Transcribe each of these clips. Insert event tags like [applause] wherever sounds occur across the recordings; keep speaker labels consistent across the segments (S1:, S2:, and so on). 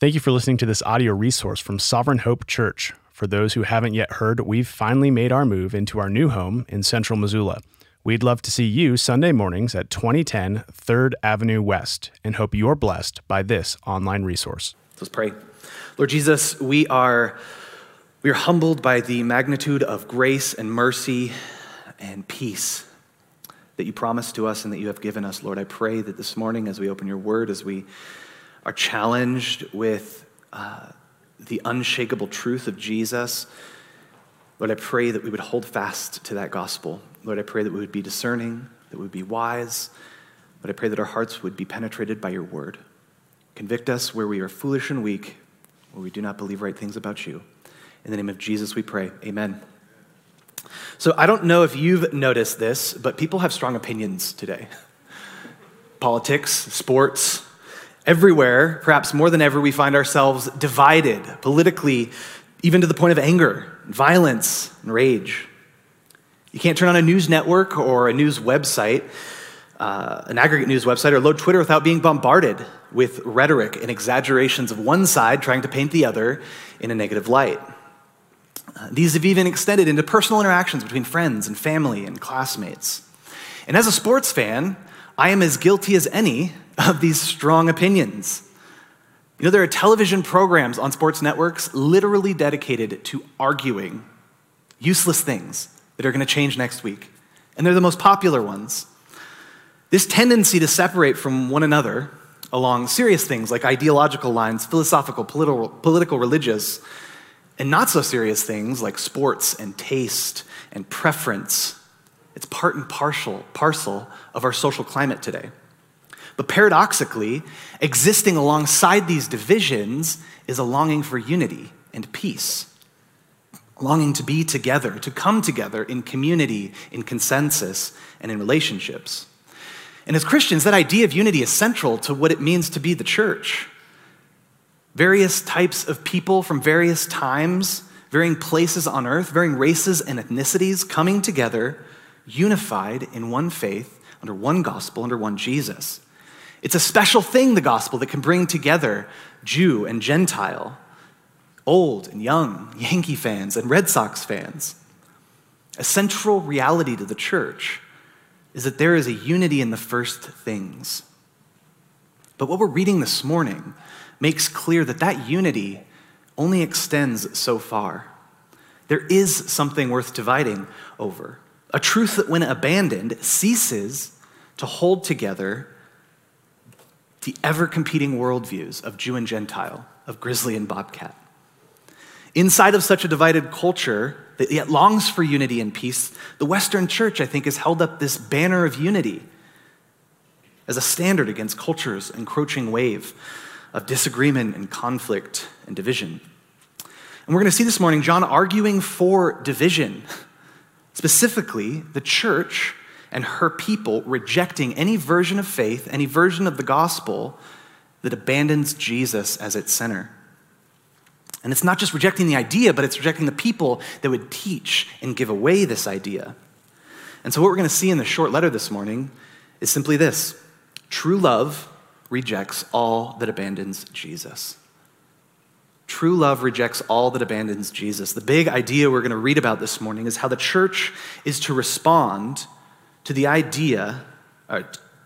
S1: Thank you for listening to this audio resource from Sovereign Hope Church. For those who haven't yet heard, we've finally made our move into our new home in central Missoula. We'd love to see you Sunday mornings at 2010 3rd Avenue West and hope you're blessed by this online resource.
S2: Let's pray. Lord Jesus, we are, we are humbled by the magnitude of grace and mercy and peace that you promised to us and that you have given us. Lord, I pray that this morning, as we open your word, as we are challenged with uh, the unshakable truth of Jesus, Lord, I pray that we would hold fast to that gospel. Lord, I pray that we would be discerning, that we would be wise. But I pray that our hearts would be penetrated by your word. Convict us where we are foolish and weak, where we do not believe right things about you. In the name of Jesus, we pray. Amen. So I don't know if you've noticed this, but people have strong opinions today. [laughs] Politics, sports, everywhere, perhaps more than ever, we find ourselves divided politically, even to the point of anger, violence, and rage. You can't turn on a news network or a news website, uh, an aggregate news website, or load Twitter without being bombarded with rhetoric and exaggerations of one side trying to paint the other in a negative light. Uh, these have even extended into personal interactions between friends and family and classmates. And as a sports fan, I am as guilty as any of these strong opinions. You know, there are television programs on sports networks literally dedicated to arguing useless things that are going to change next week. And they're the most popular ones. This tendency to separate from one another along serious things like ideological lines, philosophical, political, political religious, and not so serious things like sports and taste and preference. It's part and partial, parcel of our social climate today. But paradoxically, existing alongside these divisions is a longing for unity and peace, longing to be together, to come together in community, in consensus, and in relationships. And as Christians, that idea of unity is central to what it means to be the church. Various types of people from various times, varying places on earth, varying races and ethnicities coming together, unified in one faith, under one gospel, under one Jesus. It's a special thing, the gospel, that can bring together Jew and Gentile, old and young, Yankee fans and Red Sox fans. A central reality to the church is that there is a unity in the first things. But what we're reading this morning makes clear that that unity only extends so far. There is something worth dividing over, a truth that, when abandoned, ceases to hold together the ever competing worldviews of Jew and Gentile, of Grizzly and Bobcat. Inside of such a divided culture that yet longs for unity and peace, the Western church, I think, has held up this banner of unity as a standard against culture's encroaching wave of disagreement and conflict and division. And we're going to see this morning John arguing for division, specifically the church and her people rejecting any version of faith, any version of the gospel that abandons Jesus as its center. And it's not just rejecting the idea, but it's rejecting the people that would teach and give away this idea. And so, what we're going to see in the short letter this morning is simply this true love rejects all that abandons Jesus. True love rejects all that abandons Jesus. The big idea we're going to read about this morning is how the church is to respond to the idea,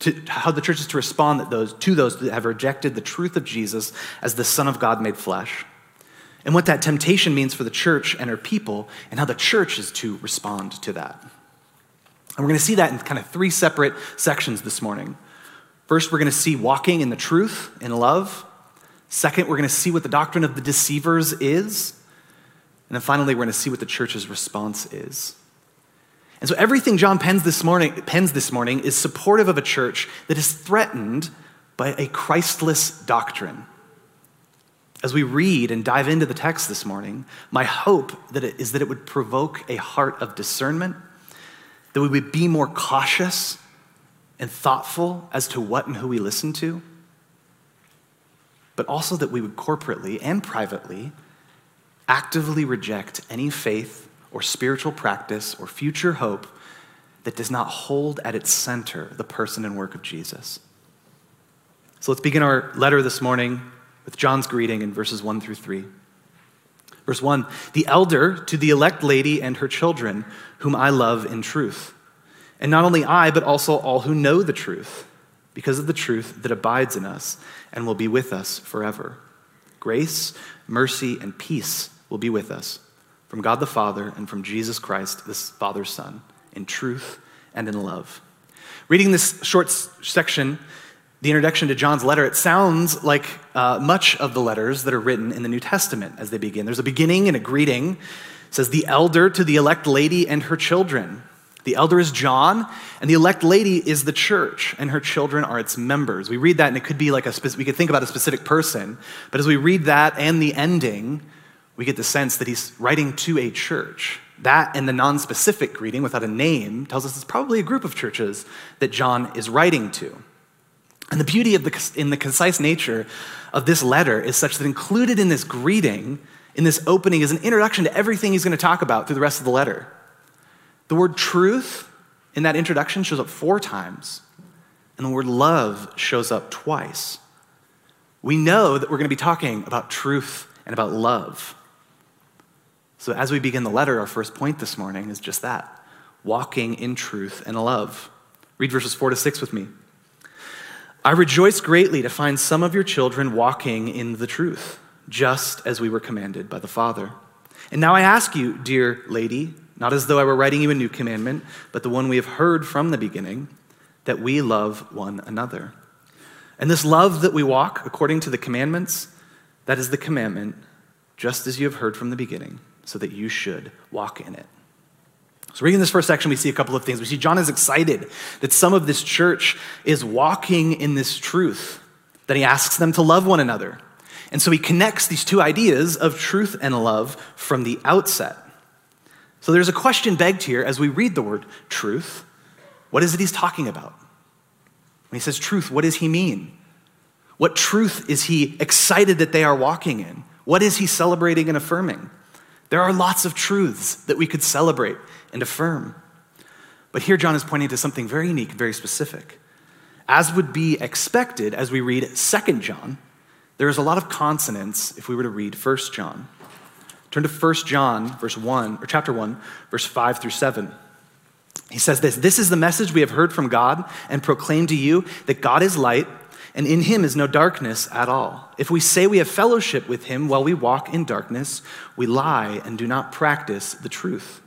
S2: to how the church is to respond those, to those that have rejected the truth of Jesus as the Son of God made flesh, and what that temptation means for the church and her people, and how the church is to respond to that. And we're going to see that in kind of three separate sections this morning. First, we're going to see walking in the truth, in love. Second, we're going to see what the doctrine of the deceivers is. And then finally, we're going to see what the church's response is. And so everything John pens this morning, pens this morning is supportive of a church that is threatened by a Christless doctrine. As we read and dive into the text this morning, my hope is that it would provoke a heart of discernment, that we would be more cautious and thoughtful as to what and who we listen to, but also that we would corporately and privately actively reject any faith or spiritual practice or future hope that does not hold at its center the person and work of Jesus. So let's begin our letter this morning with John's greeting in verses 1 through 3. Verse 1 The elder to the elect lady and her children, whom I love in truth. And not only I, but also all who know the truth, because of the truth that abides in us and will be with us forever. Grace, mercy, and peace will be with us from God the Father and from Jesus Christ, the Father's Son, in truth and in love. Reading this short section, the introduction to John's letter, it sounds like uh, much of the letters that are written in the New Testament as they begin. There's a beginning and a greeting. It says, The elder to the elect lady and her children. The elder is John, and the elect lady is the church, and her children are its members. We read that, and it could be like a we could think about a specific person, but as we read that and the ending, we get the sense that he's writing to a church. That and the non specific greeting without a name tells us it's probably a group of churches that John is writing to. And the beauty of the, in the concise nature of this letter is such that included in this greeting, in this opening, is an introduction to everything he's going to talk about through the rest of the letter. The word truth in that introduction shows up four times, and the word love shows up twice. We know that we're going to be talking about truth and about love. So, as we begin the letter, our first point this morning is just that walking in truth and love. Read verses 4 to 6 with me. I rejoice greatly to find some of your children walking in the truth, just as we were commanded by the Father. And now I ask you, dear lady, not as though I were writing you a new commandment, but the one we have heard from the beginning, that we love one another. And this love that we walk according to the commandments, that is the commandment, just as you have heard from the beginning, so that you should walk in it. So, reading this first section, we see a couple of things. We see John is excited that some of this church is walking in this truth, that he asks them to love one another. And so he connects these two ideas of truth and love from the outset. So, there's a question begged here as we read the word truth. What is it he's talking about? When he says truth, what does he mean? What truth is he excited that they are walking in? What is he celebrating and affirming? There are lots of truths that we could celebrate and affirm. But here, John is pointing to something very unique, very specific. As would be expected as we read 2 John, there is a lot of consonants if we were to read 1 John. Turn to 1 John, verse 1, or chapter 1, verse 5 through 7. He says this This is the message we have heard from God and proclaimed to you that God is light and in him is no darkness at all. If we say we have fellowship with him while we walk in darkness, we lie and do not practice the truth.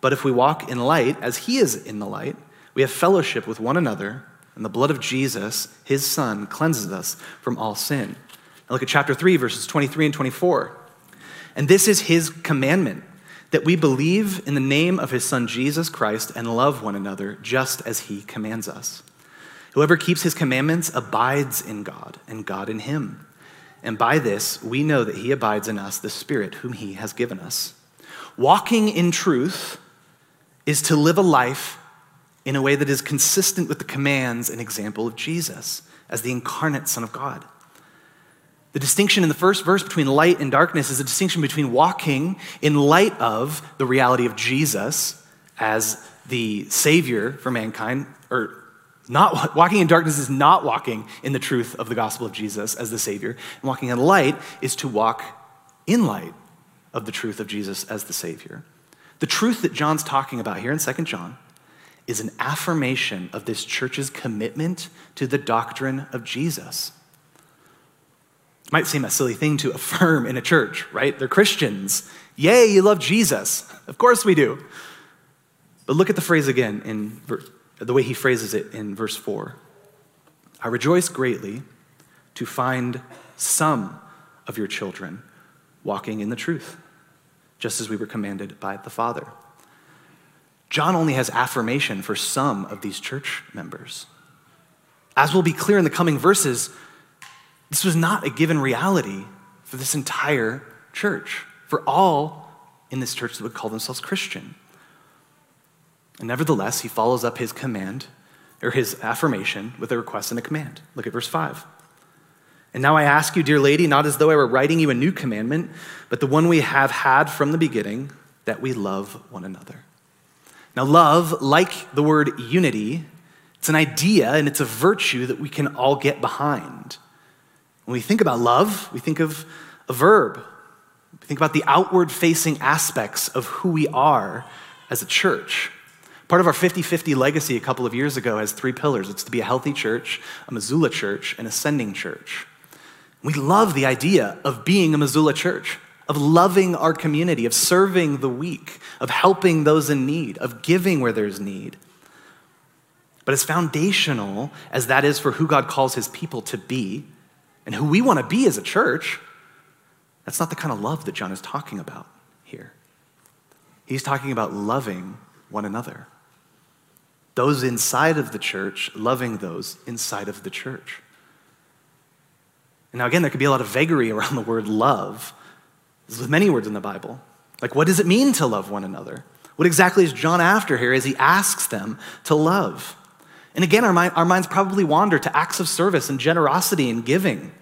S2: But if we walk in light, as he is in the light, we have fellowship with one another, and the blood of Jesus, his son, cleanses us from all sin. Now look at chapter 3, verses 23 and 24. And this is his commandment that we believe in the name of his son Jesus Christ and love one another just as he commands us. Whoever keeps his commandments abides in God, and God in him. And by this, we know that he abides in us, the Spirit whom he has given us. Walking in truth is to live a life in a way that is consistent with the commands and example of Jesus as the incarnate Son of God. The distinction in the first verse between light and darkness is a distinction between walking in light of the reality of Jesus as the Savior for mankind, or not walking in darkness is not walking in the truth of the gospel of Jesus as the Savior. And walking in light is to walk in light of the truth of Jesus as the Savior. The truth that John's talking about here in 2 John is an affirmation of this church's commitment to the doctrine of Jesus. It might seem a silly thing to affirm in a church, right? They're Christians. Yay, you love Jesus. Of course we do. But look at the phrase again in the way he phrases it in verse 4. I rejoice greatly to find some of your children walking in the truth, just as we were commanded by the Father. John only has affirmation for some of these church members. As will be clear in the coming verses, this was not a given reality for this entire church, for all in this church that would call themselves Christian. And nevertheless, he follows up his command or his affirmation with a request and a command. Look at verse 5. And now I ask you, dear lady, not as though I were writing you a new commandment, but the one we have had from the beginning, that we love one another. Now, love, like the word unity, it's an idea and it's a virtue that we can all get behind. When we think about love, we think of a verb. We think about the outward facing aspects of who we are as a church. Part of our 50 50 legacy a couple of years ago has three pillars it's to be a healthy church, a Missoula church, and a sending church. We love the idea of being a Missoula church, of loving our community, of serving the weak, of helping those in need, of giving where there's need. But as foundational as that is for who God calls his people to be and who we want to be as a church, that's not the kind of love that John is talking about here. He's talking about loving one another. Those inside of the church loving those inside of the church. And now, again, there could be a lot of vagary [laughs] around the word love. There's with many words in the Bible. Like, what does it mean to love one another? What exactly is John after here as he asks them to love? And again, our, mind, our minds probably wander to acts of service and generosity and giving.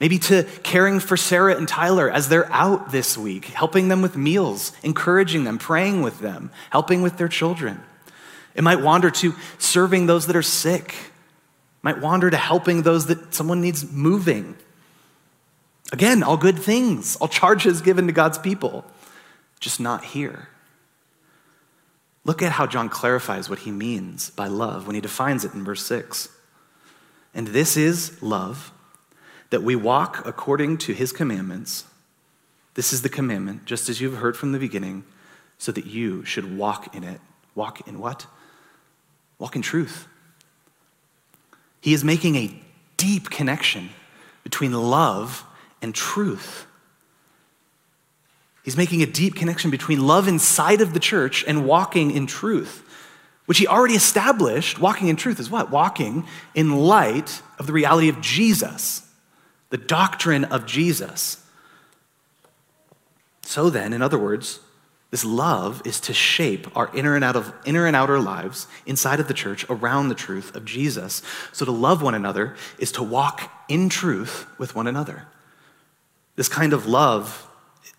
S2: Maybe to caring for Sarah and Tyler as they're out this week, helping them with meals, encouraging them, praying with them, helping with their children. It might wander to serving those that are sick. It might wander to helping those that someone needs moving. Again, all good things, all charges given to God's people, just not here. Look at how John clarifies what he means by love when he defines it in verse 6. And this is love, that we walk according to his commandments. This is the commandment, just as you've heard from the beginning, so that you should walk in it. Walk in what? Walk in truth. He is making a deep connection between love and truth. He's making a deep connection between love inside of the church and walking in truth, which he already established. Walking in truth is what? Walking in light of the reality of Jesus, the doctrine of Jesus. So then, in other words, this love is to shape our inner and, out of, inner and outer lives inside of the church around the truth of Jesus. So to love one another is to walk in truth with one another. This kind of love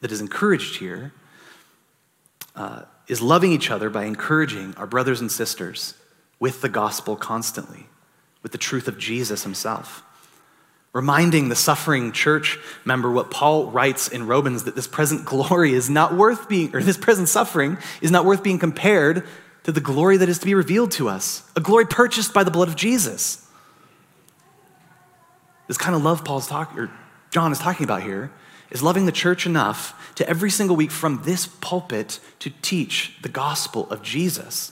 S2: that is encouraged here uh, is loving each other by encouraging our brothers and sisters with the gospel constantly, with the truth of Jesus himself. Reminding the suffering church member what Paul writes in Romans that this present glory is not worth being, or this present suffering is not worth being compared to the glory that is to be revealed to us, a glory purchased by the blood of Jesus. This kind of love Paul's talking, or John is talking about here is loving the church enough to every single week from this pulpit to teach the gospel of Jesus.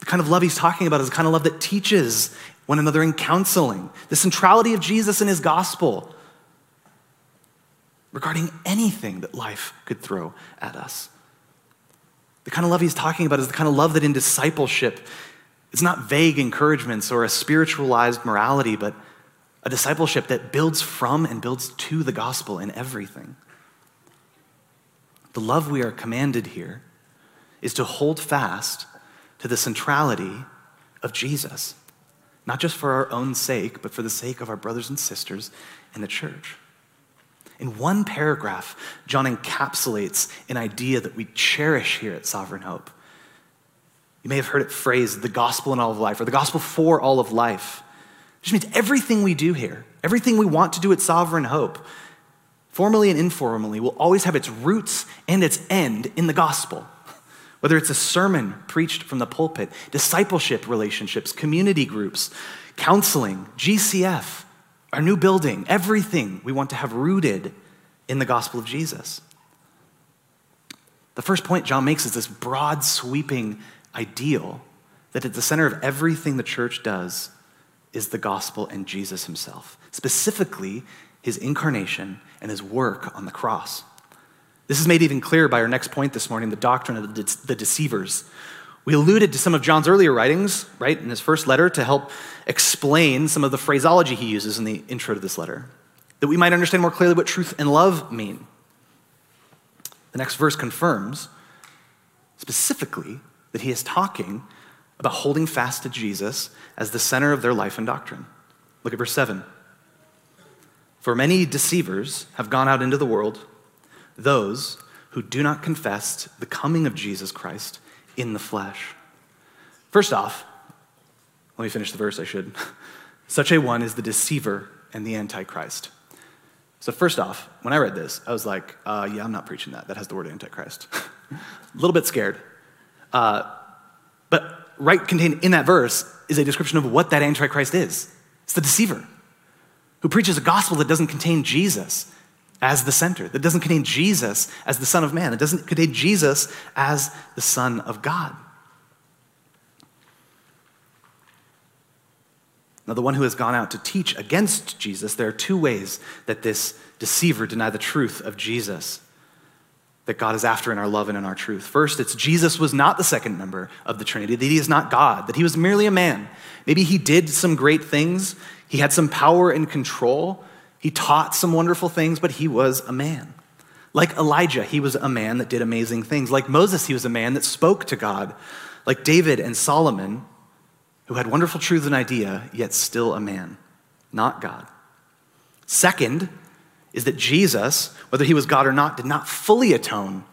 S2: The kind of love he's talking about is the kind of love that teaches one another in counseling, the centrality of Jesus and his gospel regarding anything that life could throw at us. The kind of love he's talking about is the kind of love that in discipleship, it's not vague encouragements or a spiritualized morality, but a discipleship that builds from and builds to the gospel in everything. The love we are commanded here is to hold fast to the centrality of Jesus, not just for our own sake, but for the sake of our brothers and sisters in the church. In one paragraph, John encapsulates an idea that we cherish here at Sovereign Hope. You may have heard it phrased the gospel in all of life, or the gospel for all of life. Which means everything we do here, everything we want to do at Sovereign Hope, formally and informally, will always have its roots and its end in the gospel. Whether it's a sermon preached from the pulpit, discipleship relationships, community groups, counseling, GCF, our new building, everything we want to have rooted in the gospel of Jesus. The first point John makes is this broad, sweeping ideal that at the center of everything the church does is the gospel and Jesus himself, specifically his incarnation and his work on the cross. This is made even clearer by our next point this morning the doctrine of the deceivers. We alluded to some of John's earlier writings, right, in his first letter to help explain some of the phraseology he uses in the intro to this letter, that we might understand more clearly what truth and love mean. The next verse confirms specifically that he is talking about holding fast to Jesus as the center of their life and doctrine. Look at verse 7. For many deceivers have gone out into the world, those who do not confess the coming of Jesus Christ in the flesh. First off, let me finish the verse, I should. [laughs] Such a one is the deceiver and the antichrist. So, first off, when I read this, I was like, uh, yeah, I'm not preaching that. That has the word antichrist. [laughs] a little bit scared. Uh, but right contained in that verse is a description of what that antichrist is it's the deceiver who preaches a gospel that doesn't contain Jesus as the center, that doesn't contain Jesus as the Son of Man, it doesn't contain Jesus as the Son of God. Now, the one who has gone out to teach against Jesus, there are two ways that this deceiver denied the truth of Jesus that God is after in our love and in our truth. First, it's Jesus was not the second member of the Trinity, that he is not God, that he was merely a man. Maybe he did some great things, he had some power and control, he taught some wonderful things, but he was a man. Like Elijah, he was a man that did amazing things. Like Moses, he was a man that spoke to God. Like David and Solomon, who had wonderful truths and idea, yet still a man, not God. Second is that Jesus, whether he was God or not, did not fully atone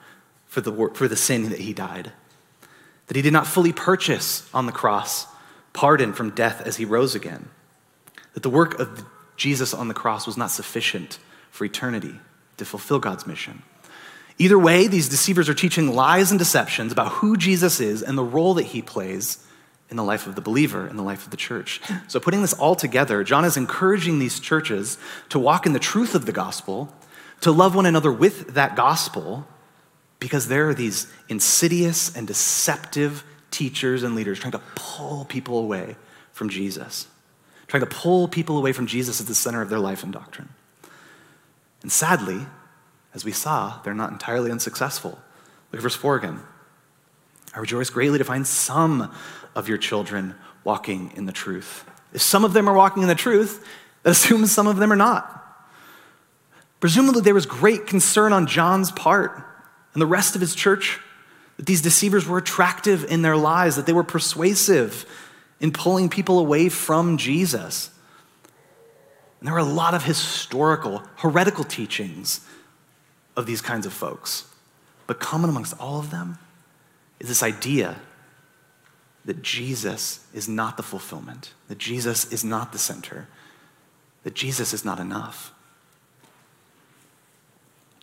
S2: for the, for the sin that he died. That he did not fully purchase on the cross pardon from death as he rose again. That the work of Jesus on the cross was not sufficient for eternity to fulfill God's mission. Either way, these deceivers are teaching lies and deceptions about who Jesus is and the role that he plays in the life of the believer, in the life of the church. So, putting this all together, John is encouraging these churches to walk in the truth of the gospel, to love one another with that gospel, because there are these insidious and deceptive teachers and leaders trying to pull people away from Jesus, trying to pull people away from Jesus at the center of their life and doctrine. And sadly, as we saw, they're not entirely unsuccessful. Look at verse 4 again. I rejoice greatly to find some of your children walking in the truth. If some of them are walking in the truth, that assumes some of them are not. Presumably, there was great concern on John's part and the rest of his church that these deceivers were attractive in their lives, that they were persuasive in pulling people away from Jesus. And there were a lot of historical, heretical teachings of these kinds of folks. But common amongst all of them is this idea that Jesus is not the fulfillment, that Jesus is not the center, that Jesus is not enough.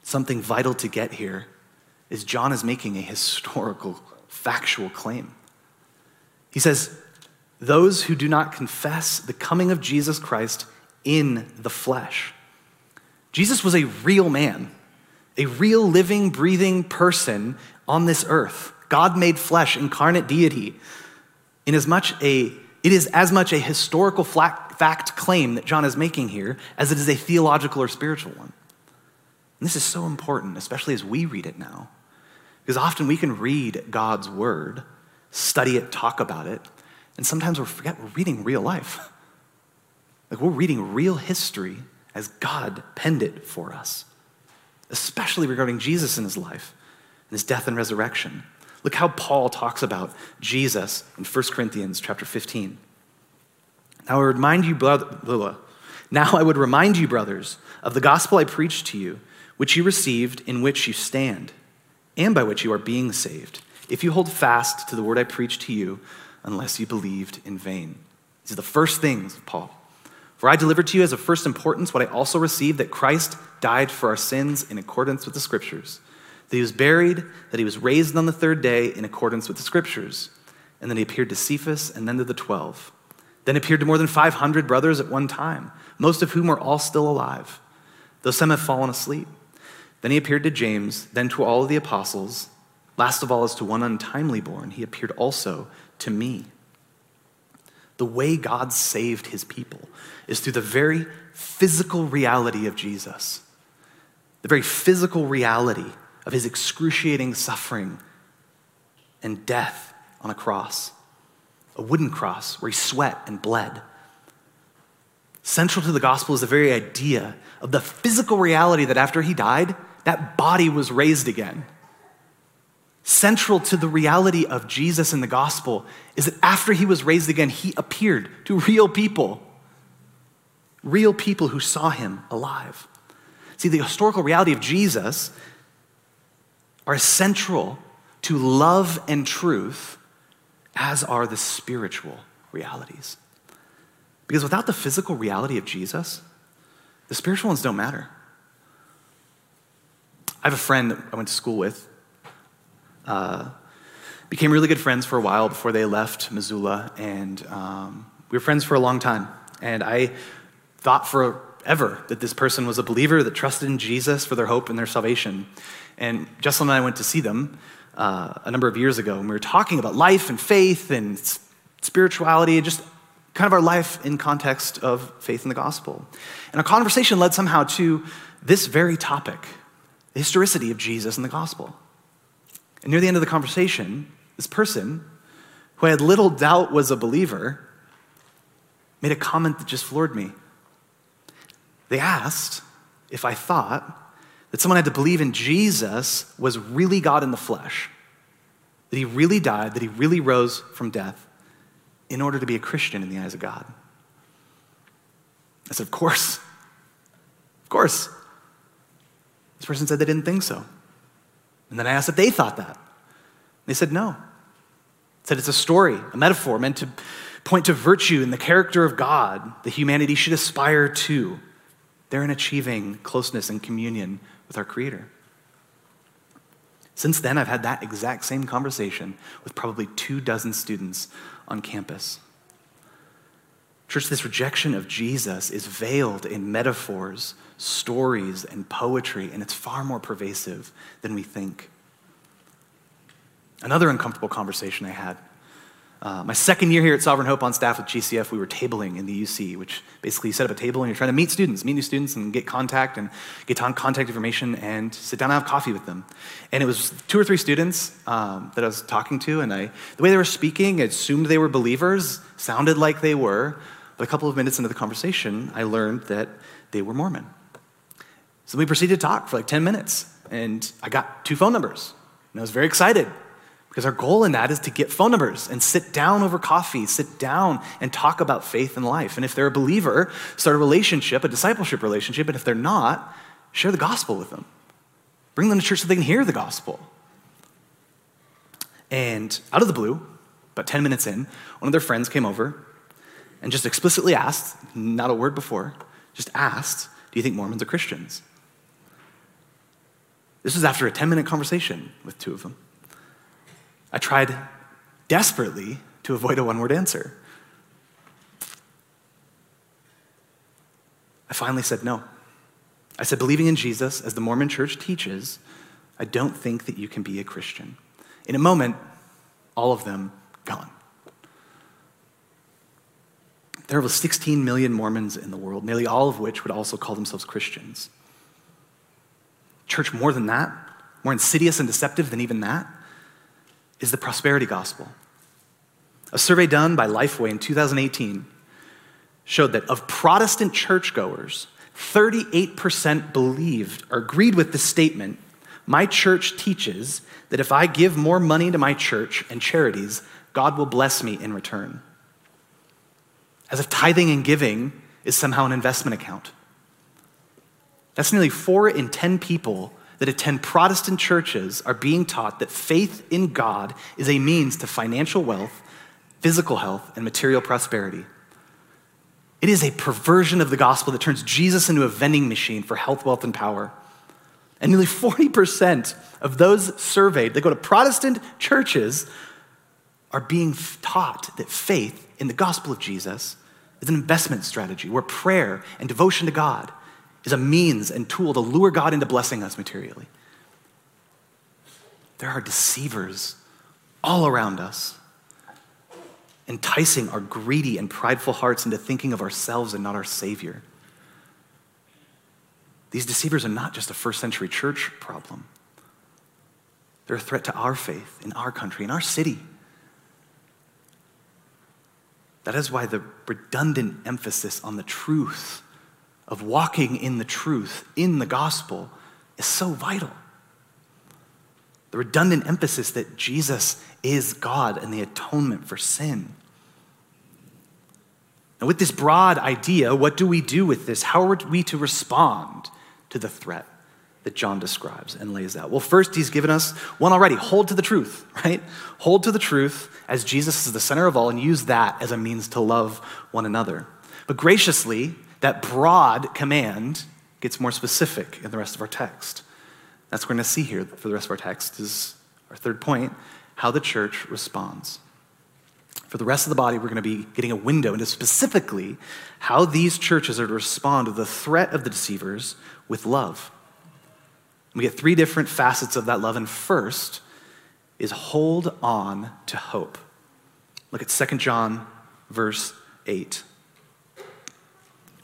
S2: Something vital to get here is John is making a historical, factual claim. He says, Those who do not confess the coming of Jesus Christ in the flesh. Jesus was a real man, a real living, breathing person on this earth. God made flesh, incarnate deity in as much a it is as much a historical fact claim that John is making here as it is a theological or spiritual one. And this is so important, especially as we read it now. Because often we can read God's word, study it, talk about it, and sometimes we forget we're reading real life. [laughs] Like we're reading real history as God penned it for us, especially regarding Jesus and his life and his death and resurrection. Look how Paul talks about Jesus in 1 Corinthians chapter 15. Now I would remind you, brother, now I would remind you, brothers, of the gospel I preached to you, which you received, in which you stand, and by which you are being saved, if you hold fast to the word I preached to you, unless you believed in vain. These are the first things, of Paul. For I delivered to you as of first importance what I also received that Christ died for our sins in accordance with the scriptures that he was buried, that he was raised on the third day in accordance with the scriptures. And then he appeared to Cephas and then to the twelve. Then appeared to more than 500 brothers at one time, most of whom are all still alive, though some have fallen asleep. Then he appeared to James, then to all of the apostles. Last of all, as to one untimely born, he appeared also to me. The way God saved his people is through the very physical reality of Jesus, the very physical reality of his excruciating suffering and death on a cross, a wooden cross where he sweat and bled. Central to the gospel is the very idea of the physical reality that after he died, that body was raised again. Central to the reality of Jesus in the gospel is that after he was raised again, he appeared to real people, real people who saw him alive. See, the historical reality of Jesus are central to love and truth, as are the spiritual realities. Because without the physical reality of Jesus, the spiritual ones don't matter. I have a friend that I went to school with. Uh, became really good friends for a while before they left Missoula, and um, we were friends for a long time. And I thought forever that this person was a believer that trusted in Jesus for their hope and their salvation. And Jessalyn and I went to see them uh, a number of years ago, and we were talking about life and faith and spirituality and just kind of our life in context of faith in the gospel. And our conversation led somehow to this very topic the historicity of Jesus and the gospel. And near the end of the conversation, this person, who I had little doubt was a believer, made a comment that just floored me. They asked if I thought that someone had to believe in Jesus was really God in the flesh, that he really died, that he really rose from death in order to be a Christian in the eyes of God. I said, Of course. Of course. This person said they didn't think so. And then I asked if they thought that. They said no. Said it's a story, a metaphor meant to point to virtue and the character of God that humanity should aspire to. They're in achieving closeness and communion with our Creator. Since then, I've had that exact same conversation with probably two dozen students on campus. Church, this rejection of Jesus is veiled in metaphors, stories, and poetry, and it's far more pervasive than we think. Another uncomfortable conversation I had. Uh, my second year here at Sovereign Hope on staff with GCF, we were tabling in the UC, which basically you set up a table and you're trying to meet students, meet new students, and get contact and get contact information and sit down and have coffee with them. And it was two or three students um, that I was talking to, and I, the way they were speaking, I assumed they were believers, sounded like they were, but a couple of minutes into the conversation, I learned that they were Mormon. So we proceeded to talk for like 10 minutes, and I got two phone numbers, and I was very excited because our goal in that is to get phone numbers and sit down over coffee, sit down and talk about faith and life. And if they're a believer, start a relationship, a discipleship relationship. And if they're not, share the gospel with them. Bring them to church so they can hear the gospel. And out of the blue, about 10 minutes in, one of their friends came over and just explicitly asked, not a word before, just asked, Do you think Mormons are Christians? This was after a 10 minute conversation with two of them. I tried desperately to avoid a one word answer. I finally said no. I said, believing in Jesus, as the Mormon church teaches, I don't think that you can be a Christian. In a moment, all of them gone. There were 16 million Mormons in the world, nearly all of which would also call themselves Christians. Church, more than that, more insidious and deceptive than even that, is the prosperity gospel. A survey done by Lifeway in 2018 showed that of Protestant churchgoers, 38% believed or agreed with the statement My church teaches that if I give more money to my church and charities, God will bless me in return as if tithing and giving is somehow an investment account. That's nearly four in 10 people that attend Protestant churches are being taught that faith in God is a means to financial wealth, physical health, and material prosperity. It is a perversion of the gospel that turns Jesus into a vending machine for health, wealth, and power. And nearly 40% of those surveyed that go to Protestant churches are being taught that faith in the gospel of Jesus is an investment strategy where prayer and devotion to God is a means and tool to lure God into blessing us materially. There are deceivers all around us, enticing our greedy and prideful hearts into thinking of ourselves and not our Savior. These deceivers are not just a first century church problem, they're a threat to our faith in our country, in our city. That is why the redundant emphasis on the truth of walking in the truth in the gospel is so vital. The redundant emphasis that Jesus is God and the atonement for sin. Now, with this broad idea, what do we do with this? How are we to respond to the threat? that John describes and lays out? Well, first, he's given us one already hold to the truth, [laughs] right? Hold to the truth as Jesus is the center of all and use that as a means to love one another. But graciously, that broad command gets more specific in the rest of our text. That's what we're going to see here for the rest of our text is our third point, how the church responds. For the rest of the body, we're going to be getting a window into specifically how these churches are to respond to the threat of the deceivers with love. We get three different facets of that love, and first is hold on to hope. Look at 2 John, verse 8.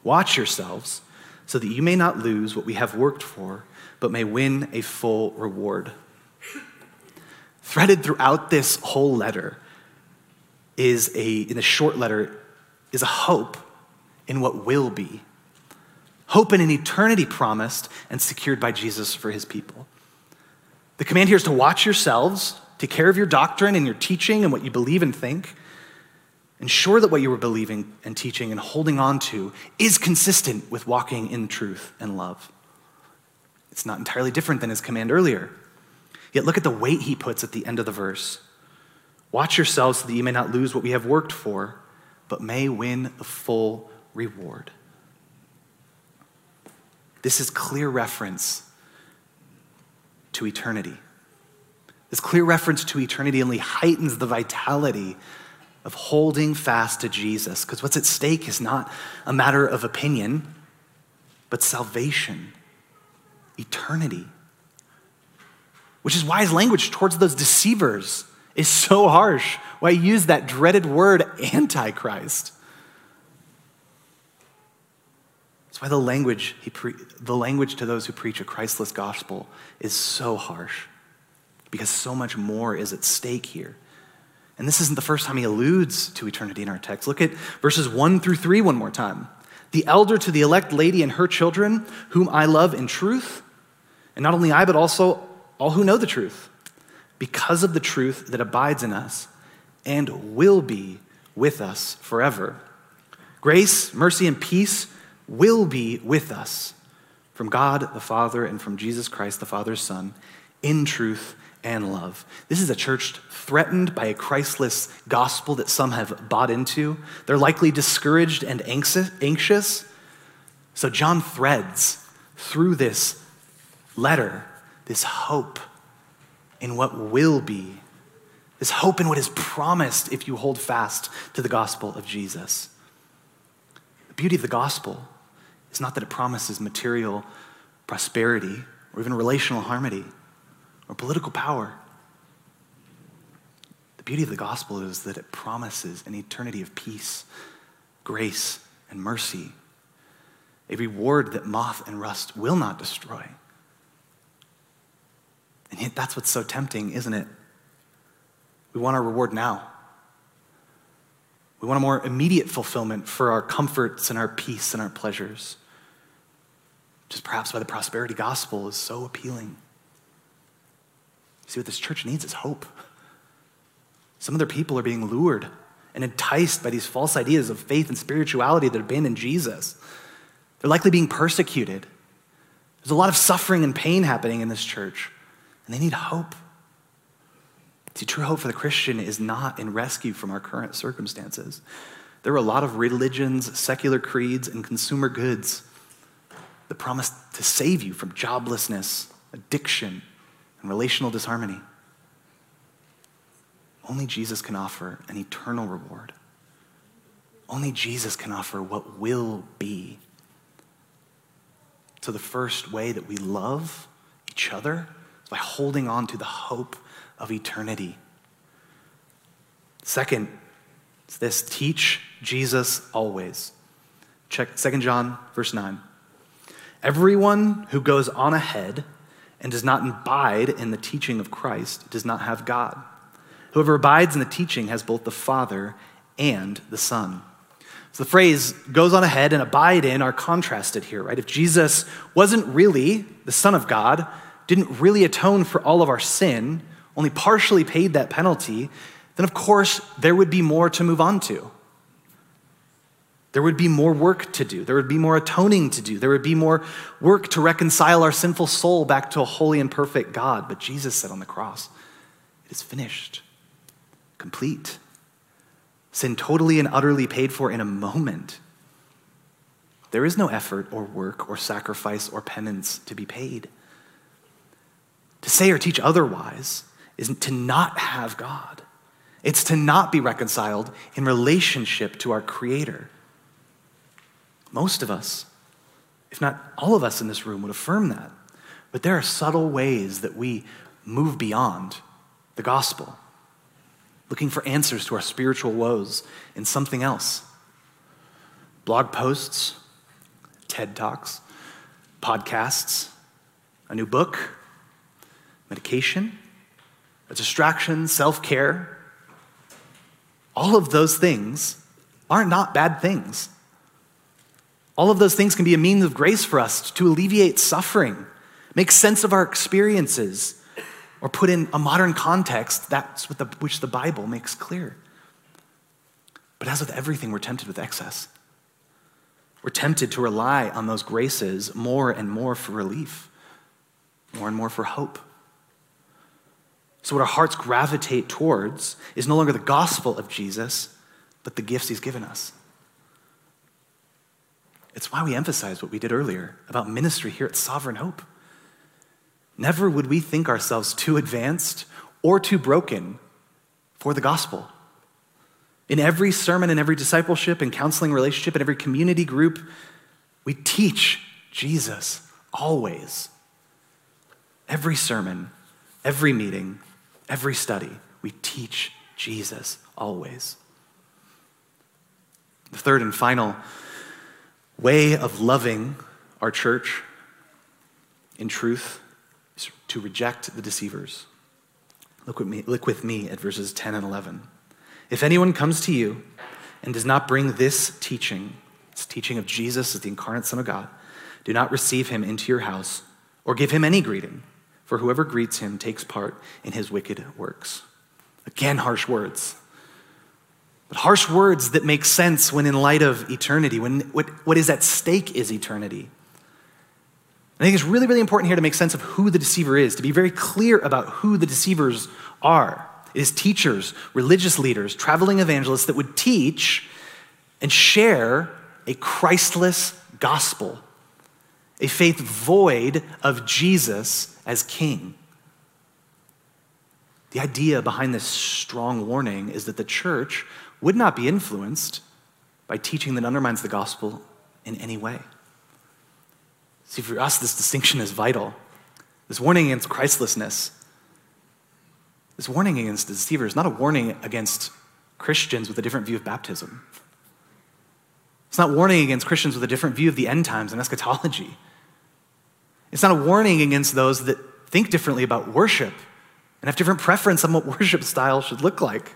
S2: Watch yourselves so that you may not lose what we have worked for, but may win a full reward. Threaded throughout this whole letter is a, in the short letter, is a hope in what will be. Hope in an eternity promised and secured by Jesus for his people. The command here is to watch yourselves, take care of your doctrine and your teaching and what you believe and think. Ensure that what you were believing and teaching and holding on to is consistent with walking in truth and love. It's not entirely different than his command earlier. Yet look at the weight he puts at the end of the verse. Watch yourselves so that you may not lose what we have worked for, but may win the full reward. This is clear reference to eternity. This clear reference to eternity only heightens the vitality of holding fast to Jesus, because what's at stake is not a matter of opinion, but salvation, eternity. Which is why his language towards those deceivers is so harsh, why he used that dreaded word, antichrist. That's why the language, he pre- the language to those who preach a Christless gospel is so harsh, because so much more is at stake here. And this isn't the first time he alludes to eternity in our text. Look at verses 1 through 3 one more time. The elder to the elect lady and her children, whom I love in truth, and not only I, but also all who know the truth, because of the truth that abides in us and will be with us forever. Grace, mercy, and peace will be with us from God the Father and from Jesus Christ, the Father's Son, in truth and love. This is a church threatened by a Christless gospel that some have bought into. They're likely discouraged and anxious. So John threads through this letter this hope in what will be, this hope in what is promised if you hold fast to the gospel of Jesus. The beauty of the gospel is not that it promises material prosperity or even relational harmony or political power. The beauty of the gospel is that it promises an eternity of peace, grace, and mercy, a reward that moth and rust will not destroy. And yet, that's what's so tempting, isn't it? We want our reward now. We want a more immediate fulfillment for our comforts and our peace and our pleasures, which is perhaps why the prosperity gospel is so appealing. See, what this church needs is hope. Some of their people are being lured and enticed by these false ideas of faith and spirituality that abandon Jesus. They're likely being persecuted. There's a lot of suffering and pain happening in this church, and they need hope. See, true hope for the Christian is not in rescue from our current circumstances. There are a lot of religions, secular creeds, and consumer goods that promise to save you from joblessness, addiction, and relational disharmony. Only Jesus can offer an eternal reward. Only Jesus can offer what will be. So, the first way that we love each other is by holding on to the hope of eternity. Second, it's this teach Jesus always. Check 2 John, verse 9. Everyone who goes on ahead and does not abide in the teaching of Christ does not have God. Whoever abides in the teaching has both the Father and the Son. So the phrase goes on ahead and abide in are contrasted here, right? If Jesus wasn't really the Son of God, didn't really atone for all of our sin, only partially paid that penalty, then of course there would be more to move on to. There would be more work to do. There would be more atoning to do. There would be more work to reconcile our sinful soul back to a holy and perfect God. But Jesus said on the cross, It is finished, complete. Sin totally and utterly paid for in a moment. there is no effort or work or sacrifice or penance to be paid. To say or teach otherwise is to not have God. It's to not be reconciled in relationship to our Creator. Most of us, if not all of us in this room, would affirm that. But there are subtle ways that we move beyond the gospel, looking for answers to our spiritual woes in something else. Blog posts, TED Talks, podcasts, a new book, medication, a distraction, self care. All of those things are not bad things. All of those things can be a means of grace for us to alleviate suffering, make sense of our experiences, or put in a modern context that's what the, which the Bible makes clear. But as with everything, we're tempted with excess. We're tempted to rely on those graces more and more for relief, more and more for hope. So, what our hearts gravitate towards is no longer the gospel of Jesus, but the gifts he's given us. It's why we emphasize what we did earlier about ministry here at Sovereign Hope. Never would we think ourselves too advanced or too broken for the gospel. In every sermon, in every discipleship and counseling relationship, in every community group, we teach Jesus always. Every sermon, every meeting, every study, we teach Jesus always. The third and final way of loving our church in truth is to reject the deceivers. Look with me, look with me at verses 10 and 11. If anyone comes to you and does not bring this teaching, this teaching of Jesus as the incarnate Son of God, do not receive him into your house or give him any greeting, for whoever greets him takes part in his wicked works. Again, harsh words. But harsh words that make sense when in light of eternity, when what, what is at stake is eternity. I think it's really, really important here to make sense of who the deceiver is, to be very clear about who the deceivers are. It is teachers, religious leaders, traveling evangelists that would teach and share a Christless gospel, a faith void of Jesus as king. The idea behind this strong warning is that the church would not be influenced by teaching that undermines the gospel in any way. See, for us, this distinction is vital. This warning against Christlessness, this warning against deceivers, not a warning against Christians with a different view of baptism. It's not warning against Christians with a different view of the end times and eschatology. It's not a warning against those that think differently about worship and have different preference on what [laughs] worship style should look like.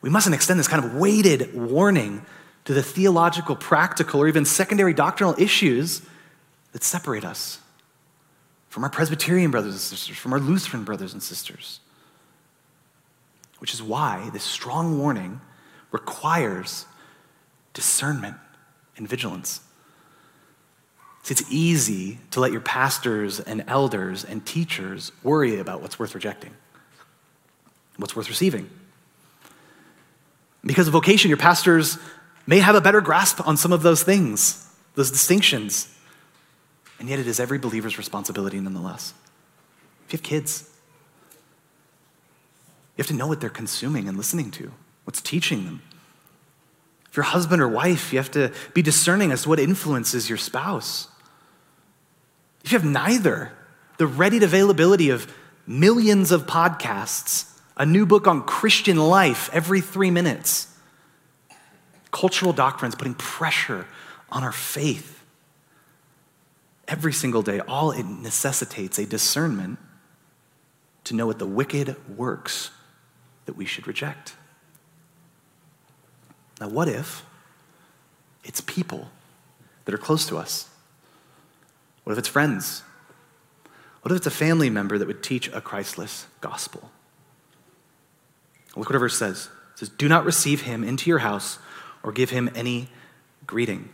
S2: We mustn't extend this kind of weighted warning to the theological, practical, or even secondary doctrinal issues that separate us from our Presbyterian brothers and sisters, from our Lutheran brothers and sisters. Which is why this strong warning requires discernment and vigilance. See, it's easy to let your pastors and elders and teachers worry about what's worth rejecting, what's worth receiving. Because of vocation, your pastors may have a better grasp on some of those things, those distinctions. And yet, it is every believer's responsibility nonetheless. If you have kids, you have to know what they're consuming and listening to, what's teaching them. If you're husband or wife, you have to be discerning as to what influences your spouse. If you have neither, the ready availability of millions of podcasts, a new book on Christian life every three minutes, cultural doctrines putting pressure on our faith every single day, all it necessitates a discernment to know what the wicked works that we should reject. Now, what if it's people that are close to us? What if it's friends? What if it's a family member that would teach a Christless gospel? Look what verse says. It says, Do not receive him into your house or give him any greeting.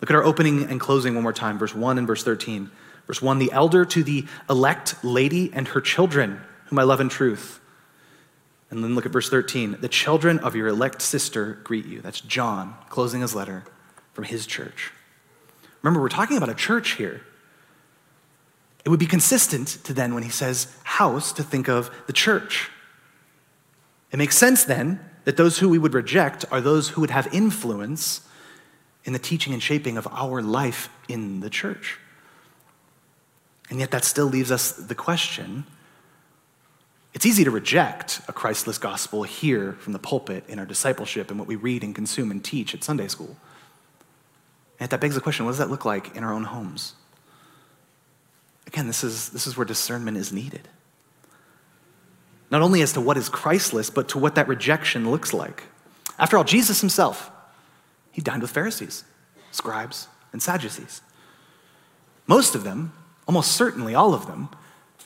S2: Look at our opening and closing one more time, verse 1 and verse 13. Verse 1 The elder to the elect lady and her children, whom I love in truth. And then look at verse 13. The children of your elect sister greet you. That's John closing his letter from his church. Remember, we're talking about a church here. It would be consistent to then, when he says house, to think of the church. It makes sense then that those who we would reject are those who would have influence in the teaching and shaping of our life in the church. And yet, that still leaves us the question it's easy to reject a Christless gospel here from the pulpit in our discipleship and what we read and consume and teach at Sunday school. And that begs the question what does that look like in our own homes? Again, this is, this is where discernment is needed. Not only as to what is Christless, but to what that rejection looks like. After all, Jesus himself, he dined with Pharisees, scribes, and Sadducees. Most of them, almost certainly all of them,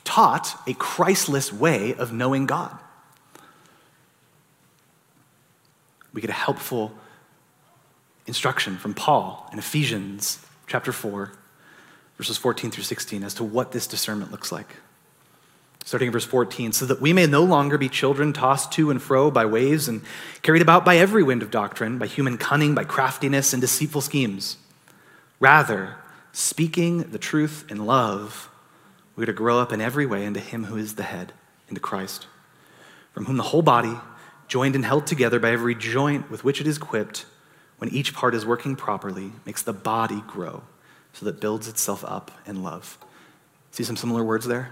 S2: taught a Christless way of knowing God. We get a helpful instruction from Paul in Ephesians chapter 4, verses 14 through 16, as to what this discernment looks like. Starting in verse 14, so that we may no longer be children tossed to and fro by waves and carried about by every wind of doctrine, by human cunning, by craftiness and deceitful schemes. Rather, speaking the truth in love, we are to grow up in every way into Him who is the head, into Christ, from whom the whole body, joined and held together by every joint with which it is equipped, when each part is working properly, makes the body grow so that it builds itself up in love. See some similar words there?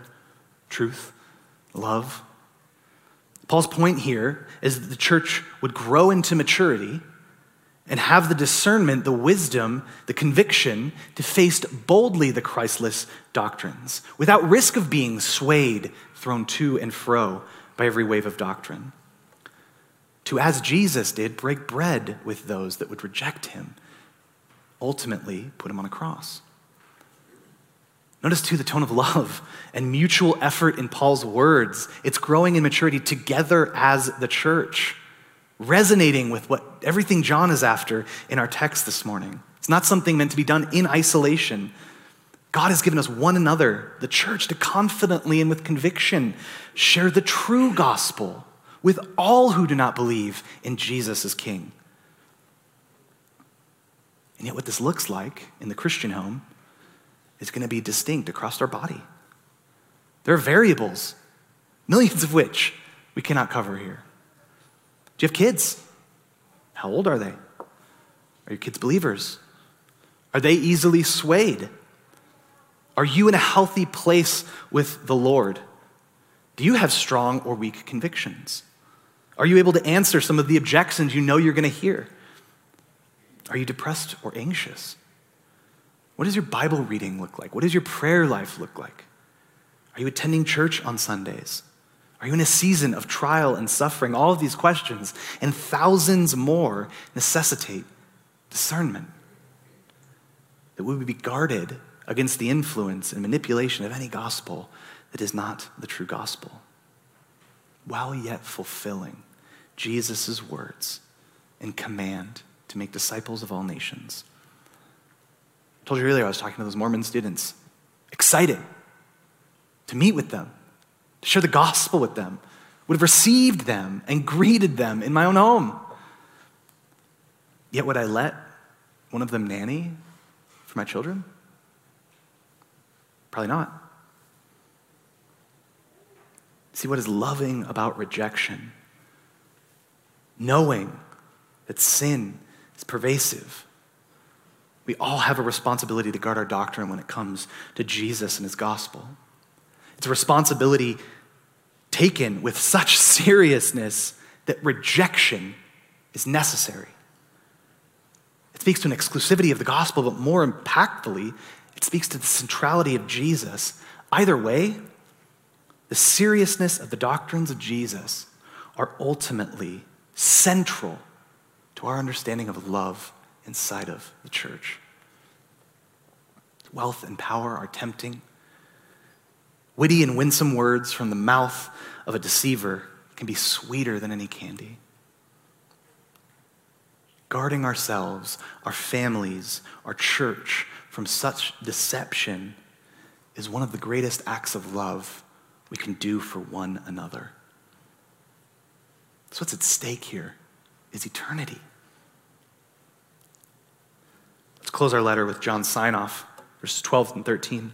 S2: Truth, love. Paul's point here is that the church would grow into maturity and have the discernment, the wisdom, the conviction to face boldly the Christless doctrines without risk of being swayed, thrown to and fro by every wave of doctrine to, as Jesus did, break bread with those that would reject him, ultimately put him on a cross. Notice too the tone of love and mutual effort in Paul's words. It's growing in maturity together as the church, resonating with what everything John is after in our text this morning. It's not something meant to be done in isolation. God has given us one another, the church, to confidently and with conviction share the true gospel with all who do not believe in Jesus as King. And yet, what this looks like in the Christian home is going to be distinct across our body. There are variables, millions of which we cannot cover here. Do you have kids? How old are they? Are your kids believers? Are they easily swayed? Are you in a healthy place with the Lord? Do you have strong or weak convictions? Are you able to answer some of the objections you know you're going to hear? Are you depressed or anxious? What does your Bible reading look like? What does your prayer life look like? Are you attending church on Sundays? Are you in a season of trial and suffering? All of these questions and thousands more necessitate discernment. That we would be guarded against the influence and manipulation of any gospel that is not the true gospel, while yet fulfilling Jesus' words and command to make disciples of all nations. I told you earlier I was talking to those Mormon students, excited to meet with them, to share the gospel with them, would have received them and greeted them in my own home. Yet would I let one of them nanny for my children? Probably not. See, what is loving about rejection knowing that sin is pervasive. We all have a responsibility to guard our doctrine when it comes to Jesus and his gospel. It's a responsibility taken with such seriousness that rejection is necessary. It speaks to an exclusivity of the gospel, but more impactfully, it speaks to the centrality of Jesus. Either way, the seriousness of the doctrines of Jesus are ultimately central to our understanding of love inside of the church. Wealth and power are tempting. Witty and winsome words from the mouth of a deceiver can be sweeter than any candy. Guarding ourselves, our families, our church from such deception is one of the greatest acts of love we can do for one another. So, what's at stake here is eternity. Let's close our letter with John's sign off, verses 12 and 13.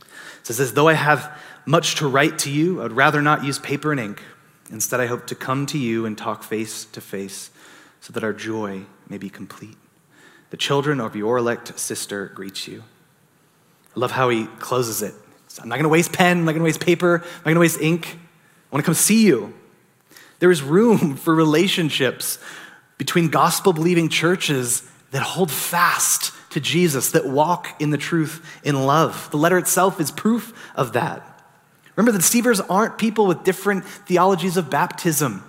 S2: It says, As though I have much to write to you, I would rather not use paper and ink. Instead, I hope to come to you and talk face to face so that our joy may be complete. The children of your elect sister greet you. I love how he closes it. I'm not going to waste pen, I'm not going to waste paper, I'm not going to waste ink. I want to come see you. There is room [laughs] for relationships between gospel believing churches that hold fast to Jesus, that walk in the truth in love. The letter itself is proof of that. Remember, the deceivers aren't people with different theologies of baptism,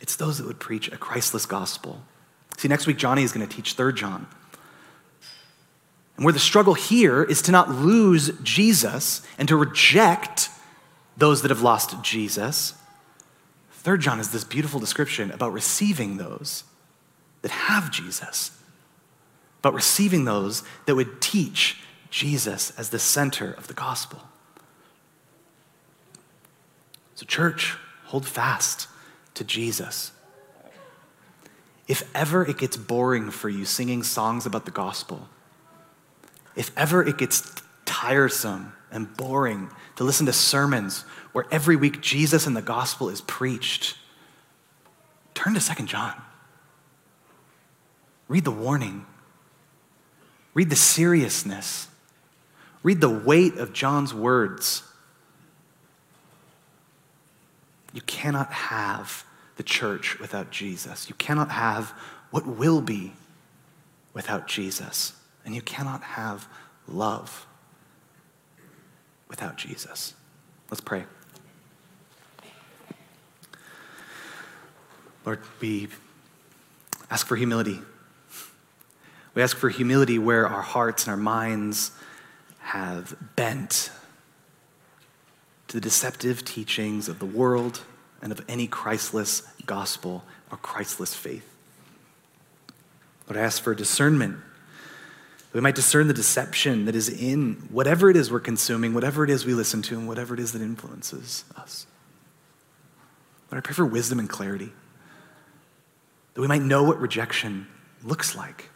S2: it's those that would preach a Christless gospel. See, next week, Johnny is going to teach 3rd John. And where the struggle here is to not lose Jesus and to reject those that have lost Jesus. Third John is this beautiful description about receiving those that have Jesus, but receiving those that would teach Jesus as the center of the gospel. So, church, hold fast to Jesus. If ever it gets boring for you singing songs about the gospel, if ever it gets tiresome and boring to listen to sermons where every week Jesus and the gospel is preached, turn to 2 John. Read the warning. Read the seriousness. Read the weight of John's words. You cannot have the church without Jesus. You cannot have what will be without Jesus. And you cannot have love without Jesus. Let's pray. Lord, we ask for humility. We ask for humility where our hearts and our minds have bent to the deceptive teachings of the world and of any Christless gospel or Christless faith. Lord, I ask for discernment. That we might discern the deception that is in whatever it is we're consuming, whatever it is we listen to, and whatever it is that influences us. Lord, I pray for wisdom and clarity, that we might know what rejection looks like,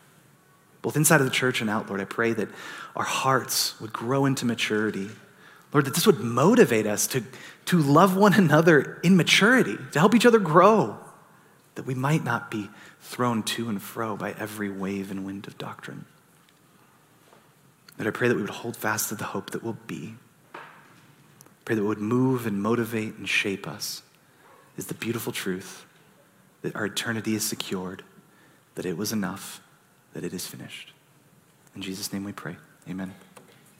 S2: both inside of the church and out, Lord. I pray that our hearts would grow into maturity Lord, that this would motivate us to, to love one another in maturity, to help each other grow, that we might not be thrown to and fro by every wave and wind of doctrine. That I pray that we would hold fast to the hope that will be. Pray that it would move and motivate and shape us is the beautiful truth that our eternity is secured, that it was enough, that it is finished. In Jesus' name we pray. Amen.